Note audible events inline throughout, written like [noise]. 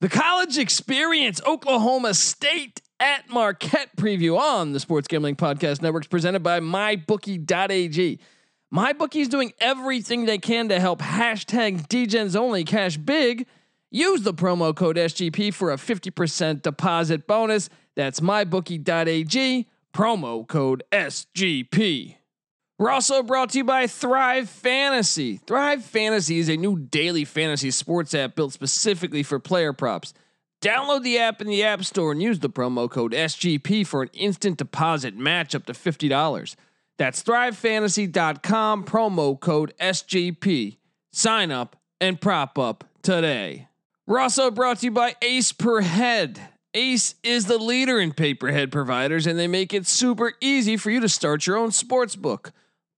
The college experience, Oklahoma State at Marquette preview on the Sports Gambling Podcast Networks presented by MyBookie.ag. MyBookie is doing everything they can to help hashtag DGens only cash big. Use the promo code SGP for a 50% deposit bonus. That's MyBookie.ag, promo code SGP. We're also brought to you by Thrive Fantasy. Thrive Fantasy is a new daily fantasy sports app built specifically for player props. Download the app in the App Store and use the promo code SGP for an instant deposit match up to $50. That's thrivefantasy.com, promo code SGP. Sign up and prop up today. We're also brought to you by Ace Per Head. Ace is the leader in pay-per-head providers, and they make it super easy for you to start your own sports book.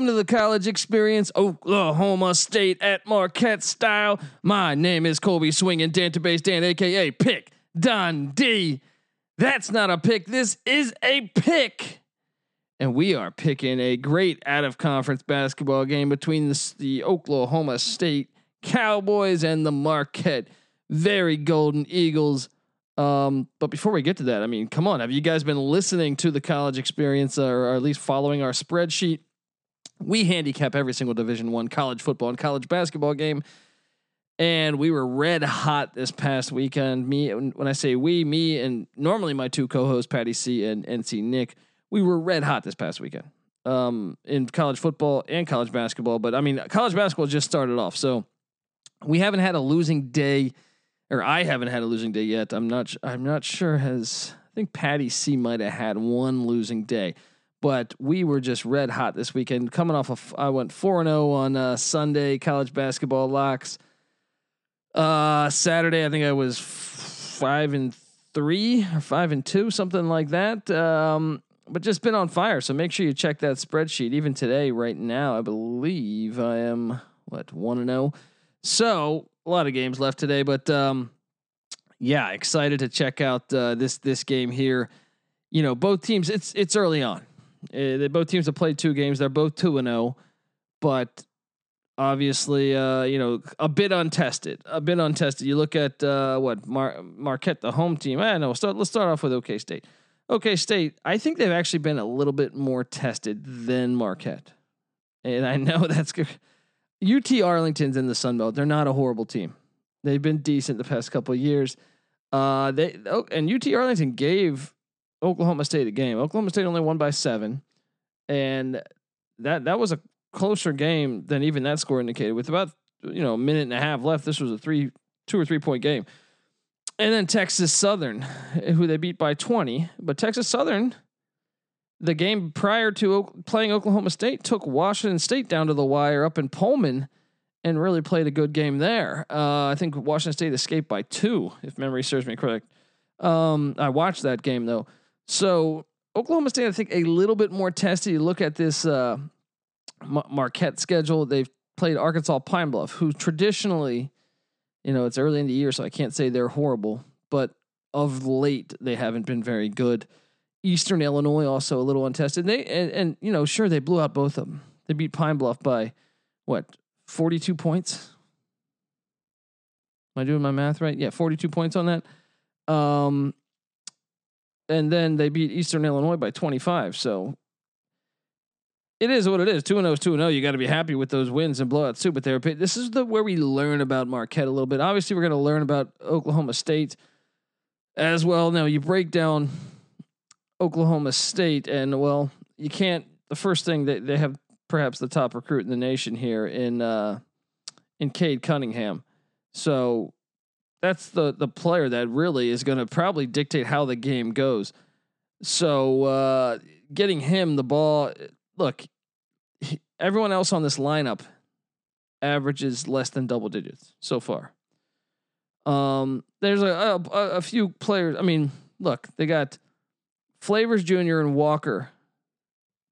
Welcome to the college experience, Oklahoma State at Marquette style. My name is Colby Swinging Database Dan, aka Pick Dundee. That's not a pick. This is a pick. And we are picking a great out of conference basketball game between the, the Oklahoma State Cowboys and the Marquette Very Golden Eagles. Um, but before we get to that, I mean, come on, have you guys been listening to the college experience or, or at least following our spreadsheet? We handicap every single Division One college football and college basketball game, and we were red hot this past weekend. Me, when I say we, me, and normally my two co-hosts, Patty C and NC Nick, we were red hot this past weekend um, in college football and college basketball. But I mean, college basketball just started off, so we haven't had a losing day or I haven't had a losing day yet. I'm not. I'm not sure. Has I think Patty C might have had one losing day, but we were just red hot this weekend. Coming off of, I went four and zero on uh, Sunday college basketball locks. Uh, Saturday, I think I was five and three or five and two, something like that. Um, but just been on fire. So make sure you check that spreadsheet. Even today, right now, I believe I am what one and zero. So a lot of games left today, but um, yeah, excited to check out uh, this this game here. You know, both teams. It's it's early on. Uh, they both teams have played two games. They're both two and zero, but obviously, uh, you know, a bit untested. A bit untested. You look at uh, what Mar- Marquette, the home team. I know. Start. Let's start off with OK State. OK State. I think they've actually been a little bit more tested than Marquette, and I know [laughs] that's good. UT Arlington's in the Sun Belt. They're not a horrible team. They've been decent the past couple years. Uh, they oh, and UT Arlington gave Oklahoma State game. Oklahoma State only won by seven, and that that was a closer game than even that score indicated. With about you know a minute and a half left, this was a three, two or three point game. And then Texas Southern, who they beat by twenty, but Texas Southern the game prior to playing Oklahoma State took Washington State down to the wire up in Pullman and really played a good game there. Uh, I think Washington State escaped by two, if memory serves me correct. Um, I watched that game though. So Oklahoma State, I think, a little bit more tested. You look at this uh, Marquette schedule; they've played Arkansas Pine Bluff, who traditionally, you know, it's early in the year, so I can't say they're horrible, but of late they haven't been very good. Eastern Illinois also a little untested. They and, and you know sure they blew out both of them. They beat Pine Bluff by what forty two points. Am I doing my math right? Yeah, forty two points on that. Um, and then they beat Eastern Illinois by twenty five. So it is what it is. Two and zero is two and zero. You got to be happy with those wins and blowouts too. But they're this is the where we learn about Marquette a little bit. Obviously, we're going to learn about Oklahoma State as well. Now you break down Oklahoma State, and well, you can't. The first thing that they have perhaps the top recruit in the nation here in uh, in Cade Cunningham, so that's the the player that really is going to probably dictate how the game goes. So uh, getting him the ball, look, he, everyone else on this lineup averages less than double digits so far. Um, there's a, a, a few players. I mean, look, they got Flavors Jr. and Walker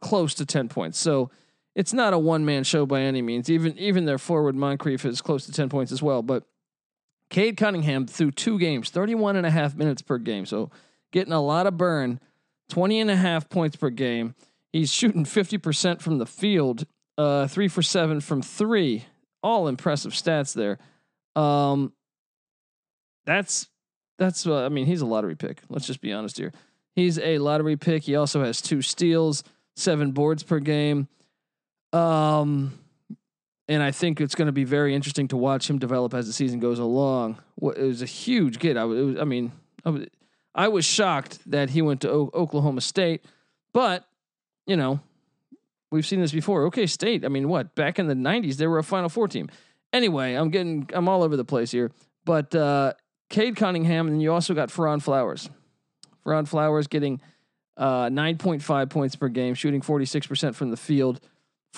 close to 10 points. So it's not a one man show by any means. Even even their forward Moncrieffe is close to 10 points as well. But Cade Cunningham through two games, 31 and a half minutes per game. So getting a lot of burn, 20 and a half points per game. He's shooting 50% from the field, uh, three for seven from three. All impressive stats there. Um, that's that's uh, I mean he's a lottery pick. Let's just be honest here. He's a lottery pick. He also has two steals, seven boards per game. Um, and I think it's going to be very interesting to watch him develop as the season goes along. It was a huge kid. I was, I mean, I was, I was shocked that he went to o- Oklahoma State, but you know, we've seen this before. OK State. I mean, what back in the '90s they were a Final Four team. Anyway, I'm getting, I'm all over the place here, but uh, Cade Cunningham, and you also got Ferron Flowers. Ferron Flowers getting uh, 9.5 points per game, shooting 46% from the field,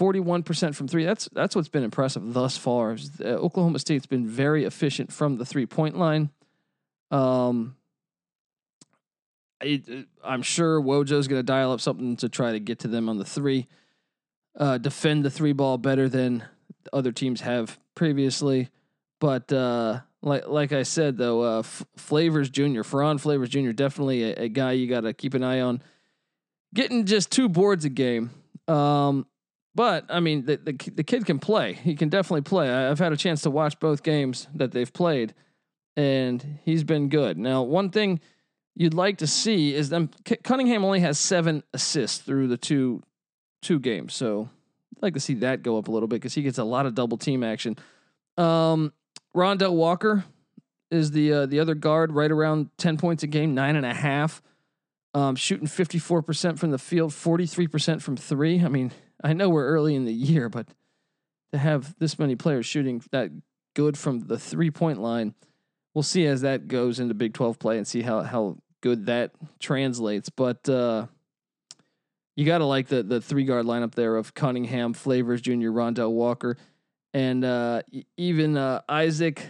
41% from three. That's that's what's been impressive thus far. Uh, Oklahoma State's been very efficient from the three point line. Um, I, I'm sure Wojo's going to dial up something to try to get to them on the three, uh, defend the three ball better than other teams have previously. But uh, like like I said though, uh, F- Flavors Jr. Ferron Flavors Jr. definitely a, a guy you got to keep an eye on. Getting just two boards a game, um, but I mean the, the the kid can play. He can definitely play. I've had a chance to watch both games that they've played, and he's been good. Now, one thing you'd like to see is them. Cunningham only has seven assists through the two two games, so I'd like to see that go up a little bit because he gets a lot of double team action. Um, Rondel Walker is the uh, the other guard, right around ten points a game, nine and a half. Um, shooting fifty four percent from the field, forty three percent from three. I mean, I know we're early in the year, but to have this many players shooting that good from the three point line, we'll see as that goes into Big Twelve play and see how how good that translates. But uh, you got to like the the three guard lineup there of Cunningham, Flavors Jr., Rondel Walker and uh, even uh, Isaac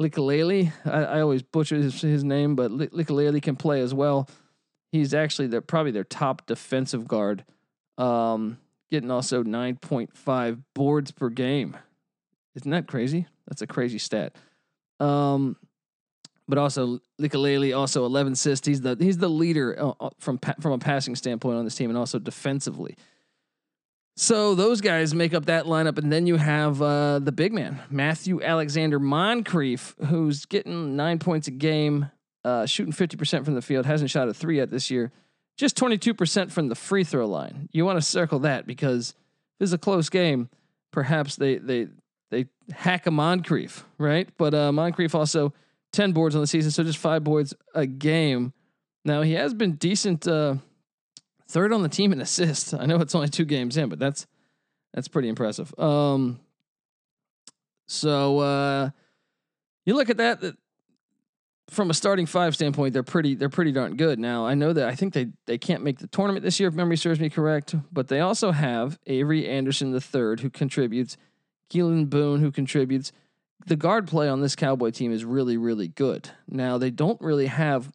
Likekele. I, I, always butcher his, his name, but Likekele can play as well. He's actually their probably their top defensive guard, um, getting also nine point five boards per game. Isn't that crazy? That's a crazy stat. Um, but also Likekele also eleven assists. He's the he's the leader uh, uh from from a passing standpoint on this team, and also defensively. So those guys make up that lineup, and then you have uh, the big man, Matthew Alexander Moncrieffe, who's getting nine points a game, uh, shooting fifty percent from the field, hasn't shot a three yet this year, just twenty two percent from the free throw line. You want to circle that because if it's a close game, perhaps they they they hack a Moncrieffe, right? But uh, Moncrieffe also ten boards on the season, so just five boards a game. Now he has been decent. Uh, Third on the team in assists. I know it's only two games in, but that's that's pretty impressive. Um, so uh, you look at that from a starting five standpoint, they're pretty they're pretty darn good. Now I know that I think they they can't make the tournament this year if memory serves me correct, but they also have Avery Anderson the third who contributes, Keelan Boone who contributes. The guard play on this Cowboy team is really really good. Now they don't really have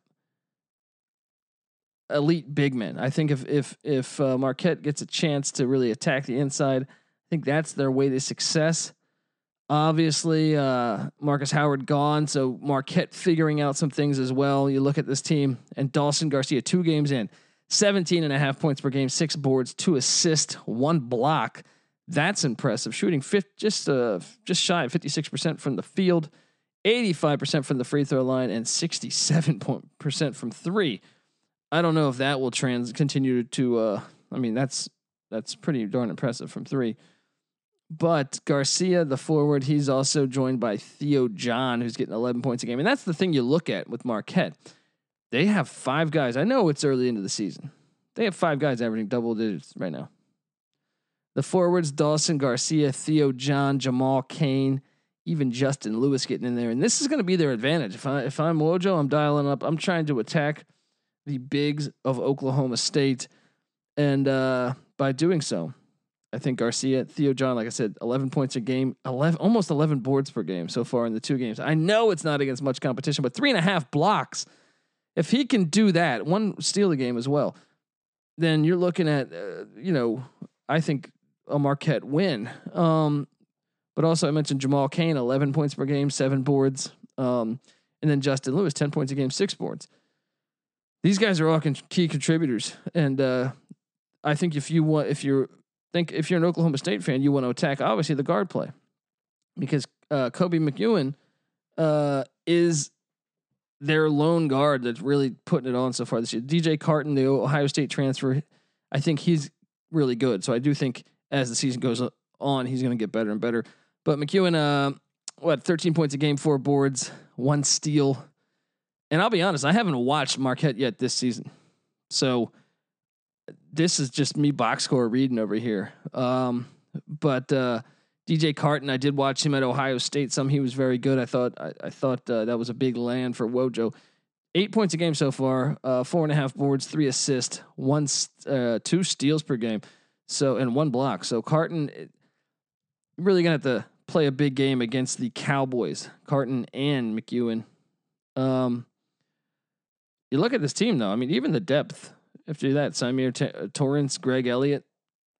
elite big men. I think if if if uh, Marquette gets a chance to really attack the inside, I think that's their way to success. Obviously, uh, Markus Howard gone, so Marquette figuring out some things as well. You look at this team and Dawson Garcia, two games in, 17 and a half points per game, six boards, two assists, one block. That's impressive. Shooting fifth, just uh, just shy of 56% from the field, 85% from the free throw line, and 67% from three. I don't know if that will trans continue to. Uh, I mean, that's that's pretty darn impressive from three. But Garcia, the forward, he's also joined by Theo John, who's getting 11 points a game. And that's the thing you look at with Marquette. They have five guys. I know it's early into the season. They have five guys averaging double digits right now. The forwards, Dawson Garcia, Theo John, Jamal Cain, even Justin Lewis getting in there. And this is going to be their advantage. If, I, if I'm Wojo, I'm dialing up. I'm trying to attack the bigs of Oklahoma State. And uh, by doing so, I think Garcia, Theo John, like I said, 11 points a game, 11, almost 11 boards per game so far in the two games. I know it's not against much competition, but three and a half blocks. If he can do that, one steal a game as well, then you're looking at, uh, you know, I think a Marquette win. Um, but also, I mentioned Jamal Cain, 11 points per game, seven boards. Um, and then Justin Lewis, 10 points a game, six boards. These guys are all con- key contributors. And uh, I think if you want, if you're, think if you're an Oklahoma State fan, you want to attack obviously the guard play because uh, Koby McEwen uh, is their lone guard that's really putting it on so far this year. DJ Carton, the Ohio State transfer, I think he's really good. So I do think as the season goes on, he's going to get better and better. But McEwen, uh, what, 13 points a game, four boards, one steal. And I'll be honest, I haven't watched Marquette yet this season. So this is just me box score reading over here. Um, but uh, DJ Carton, I did watch him at Ohio State. Some he was very good. I thought I, I thought uh, that was a big land for Wojo. Eight points a game so far, uh, four and a half boards, three assists, one uh, two steals per game, so and one block. So Carton really gonna have to play a big game against the Cowboys, Carton and McEwen. Um, you look at this team though. I mean, even the depth after that, Symir T- uh, Torrence, Greg Elliott,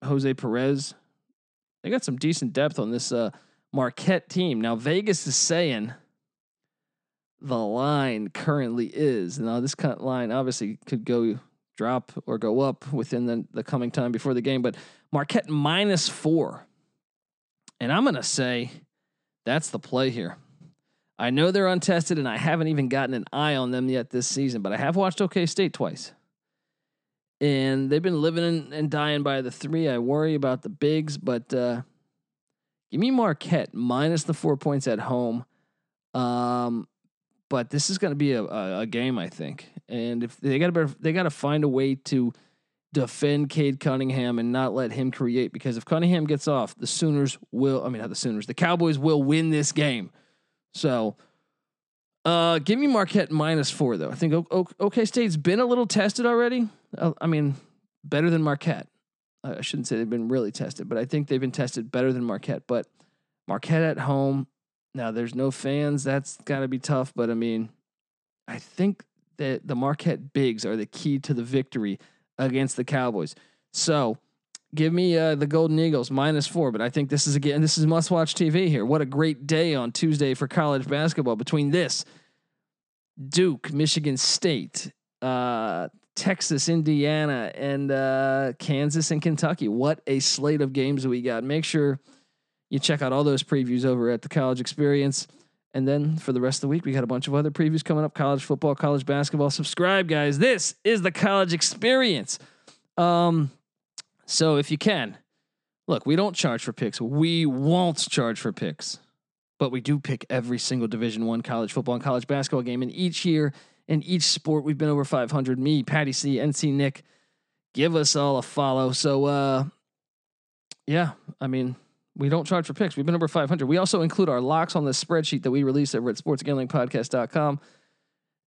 Jose Perez. They got some decent depth on this uh, Marquette team. Now Vegas is saying the line currently is now this line obviously could go drop or go up within the, the coming time before the game, but Marquette minus four. And I'm gonna say that's the play here. I know they're untested and I haven't even gotten an eye on them yet this season, but I have watched OK State twice and they've been living and dying by the three. I worry about the bigs, but uh, give me Marquette minus the four points at home. Um, but this is going to be a, a, a, game, I think. And if they got to they got to find a way to defend Cade Cunningham and not let him create because if Cunningham gets off, the Sooners will. I mean, not the Sooners. The Cowboys will win this game. So uh, give me Marquette minus four though. I think OK State's been a little tested already. Uh, I mean, better than Marquette. I shouldn't say they've been really tested, but I think they've been tested better than Marquette. But Marquette at home, now there's no fans. That's got to be tough. But I mean, I think that the Marquette bigs are the key to the victory against the Cowboys. So give me uh, the Golden Eagles minus four. But I think this is again, this is must watch TV here. What a great day on Tuesday for college basketball between this Duke, Michigan State, uh, Texas, Indiana, and uh, Kansas and Kentucky. What a slate of games we got. Make sure you check out all those previews over at the College Experience. And then for the rest of the week, we got a bunch of other previews coming up college football, college basketball. Subscribe, guys. This is the College Experience. Um, so if you can, look, we don't charge for picks. We won't charge for picks, but we do pick every single Division One college football and college basketball game. And each year in each sport, we've been over 500. Me, Patty C, NC Nick, give us all a follow. So, uh, yeah, I mean, we don't charge for picks. We've been over 500. We also include our locks on the spreadsheet that we release over at sportsgamblingpodcast.com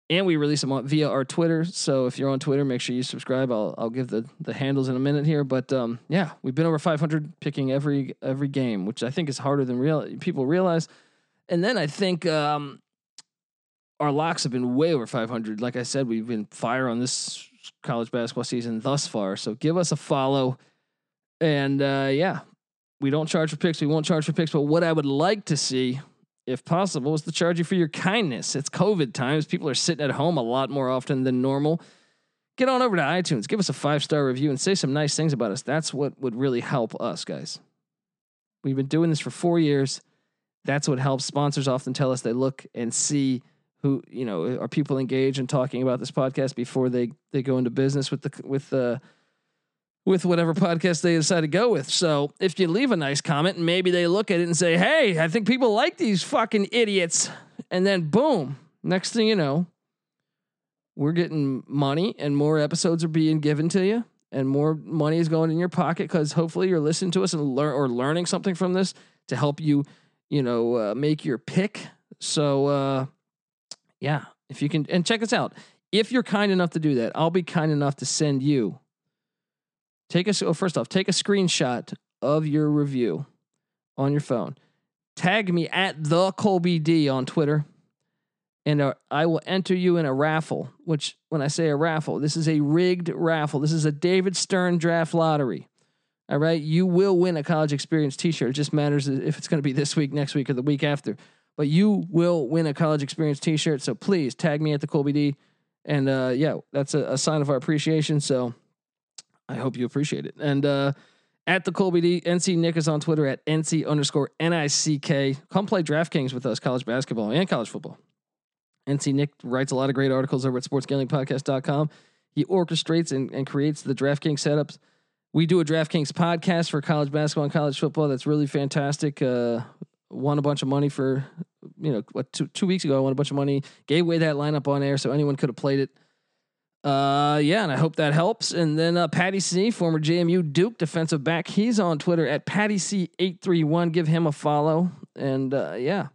and we release them on, via our Twitter. So if you're on Twitter, make sure you subscribe. I'll I'll give the the handles in a minute here, but um, yeah, we've been over 500 picking every every game, which I think is harder than real people realize. And then I think um, our locks have been way over 500. Like I said, we've been fire on this college basketball season thus far. So give us a follow, and uh, yeah, we don't charge for picks. We won't charge for picks. But what I would like to see if possible, is to charge you for your kindness. It's COVID times. People are sitting at home a lot more often than normal. Get on over to iTunes, give us a five star review, and say some nice things about us. That's what would really help us, guys. We've been doing this for four years. That's what helps. Sponsors often tell us they look and see who you know are people engaged in talking about this podcast before they they go into business with the with the uh, with whatever podcast they decide to go with. So if you leave a nice comment, maybe they look at it and say, Hey, I think people like these fucking idiots. And then boom, next thing you know, we're getting money and more episodes are being given to you and more money is going in your pocket because hopefully you're listening to us and learn or learning something from this to help you, you know, uh, make your pick. So, uh, yeah, if you can, and check us out. If you're kind enough to do that, I'll be kind enough to send you Take a oh, first off, take a screenshot of your review on your phone, tag me at the Colby D on Twitter, and uh, I will enter you in a raffle. Which, when I say a raffle, this is a rigged raffle. This is a David Stern draft lottery. All right, you will win a college experience T-shirt. It just matters if it's going to be this week, next week, or the week after. But you will win a college experience T-shirt. So please tag me at the Colby D, and uh, yeah, that's a, a sign of our appreciation. So I hope you appreciate it. And uh, at the Colby D, NC Nick is on Twitter at NC underscore N-I-C-K. Come play DraftKings with us, college basketball and college football. NC Nick writes a lot of great articles over at sportsgamblingpodcast.com. He orchestrates and, and creates the DraftKings setups. We do a DraftKings podcast for college basketball and college football. That's really fantastic. Uh, won a bunch of money for, you know, what, two, two weeks ago, I won a bunch of money, gave away that lineup on air so anyone could have played it. Uh, yeah, and I hope that helps. And then uh, Patty C, former JMU Duke defensive back, he's on Twitter at Patty C831. Give him a follow. And uh, yeah,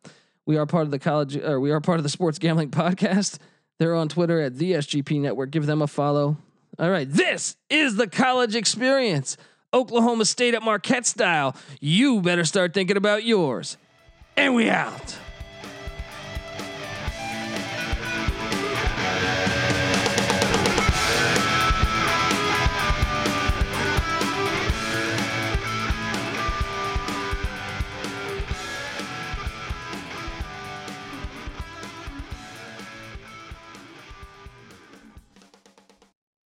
we are part of the college, or we are part of the sports gambling [laughs] podcast. They're on Twitter at the SGP Network. Give them a follow. All right, this is the college experience. Oklahoma State at Marquette style. You better start thinking about yours. And we out.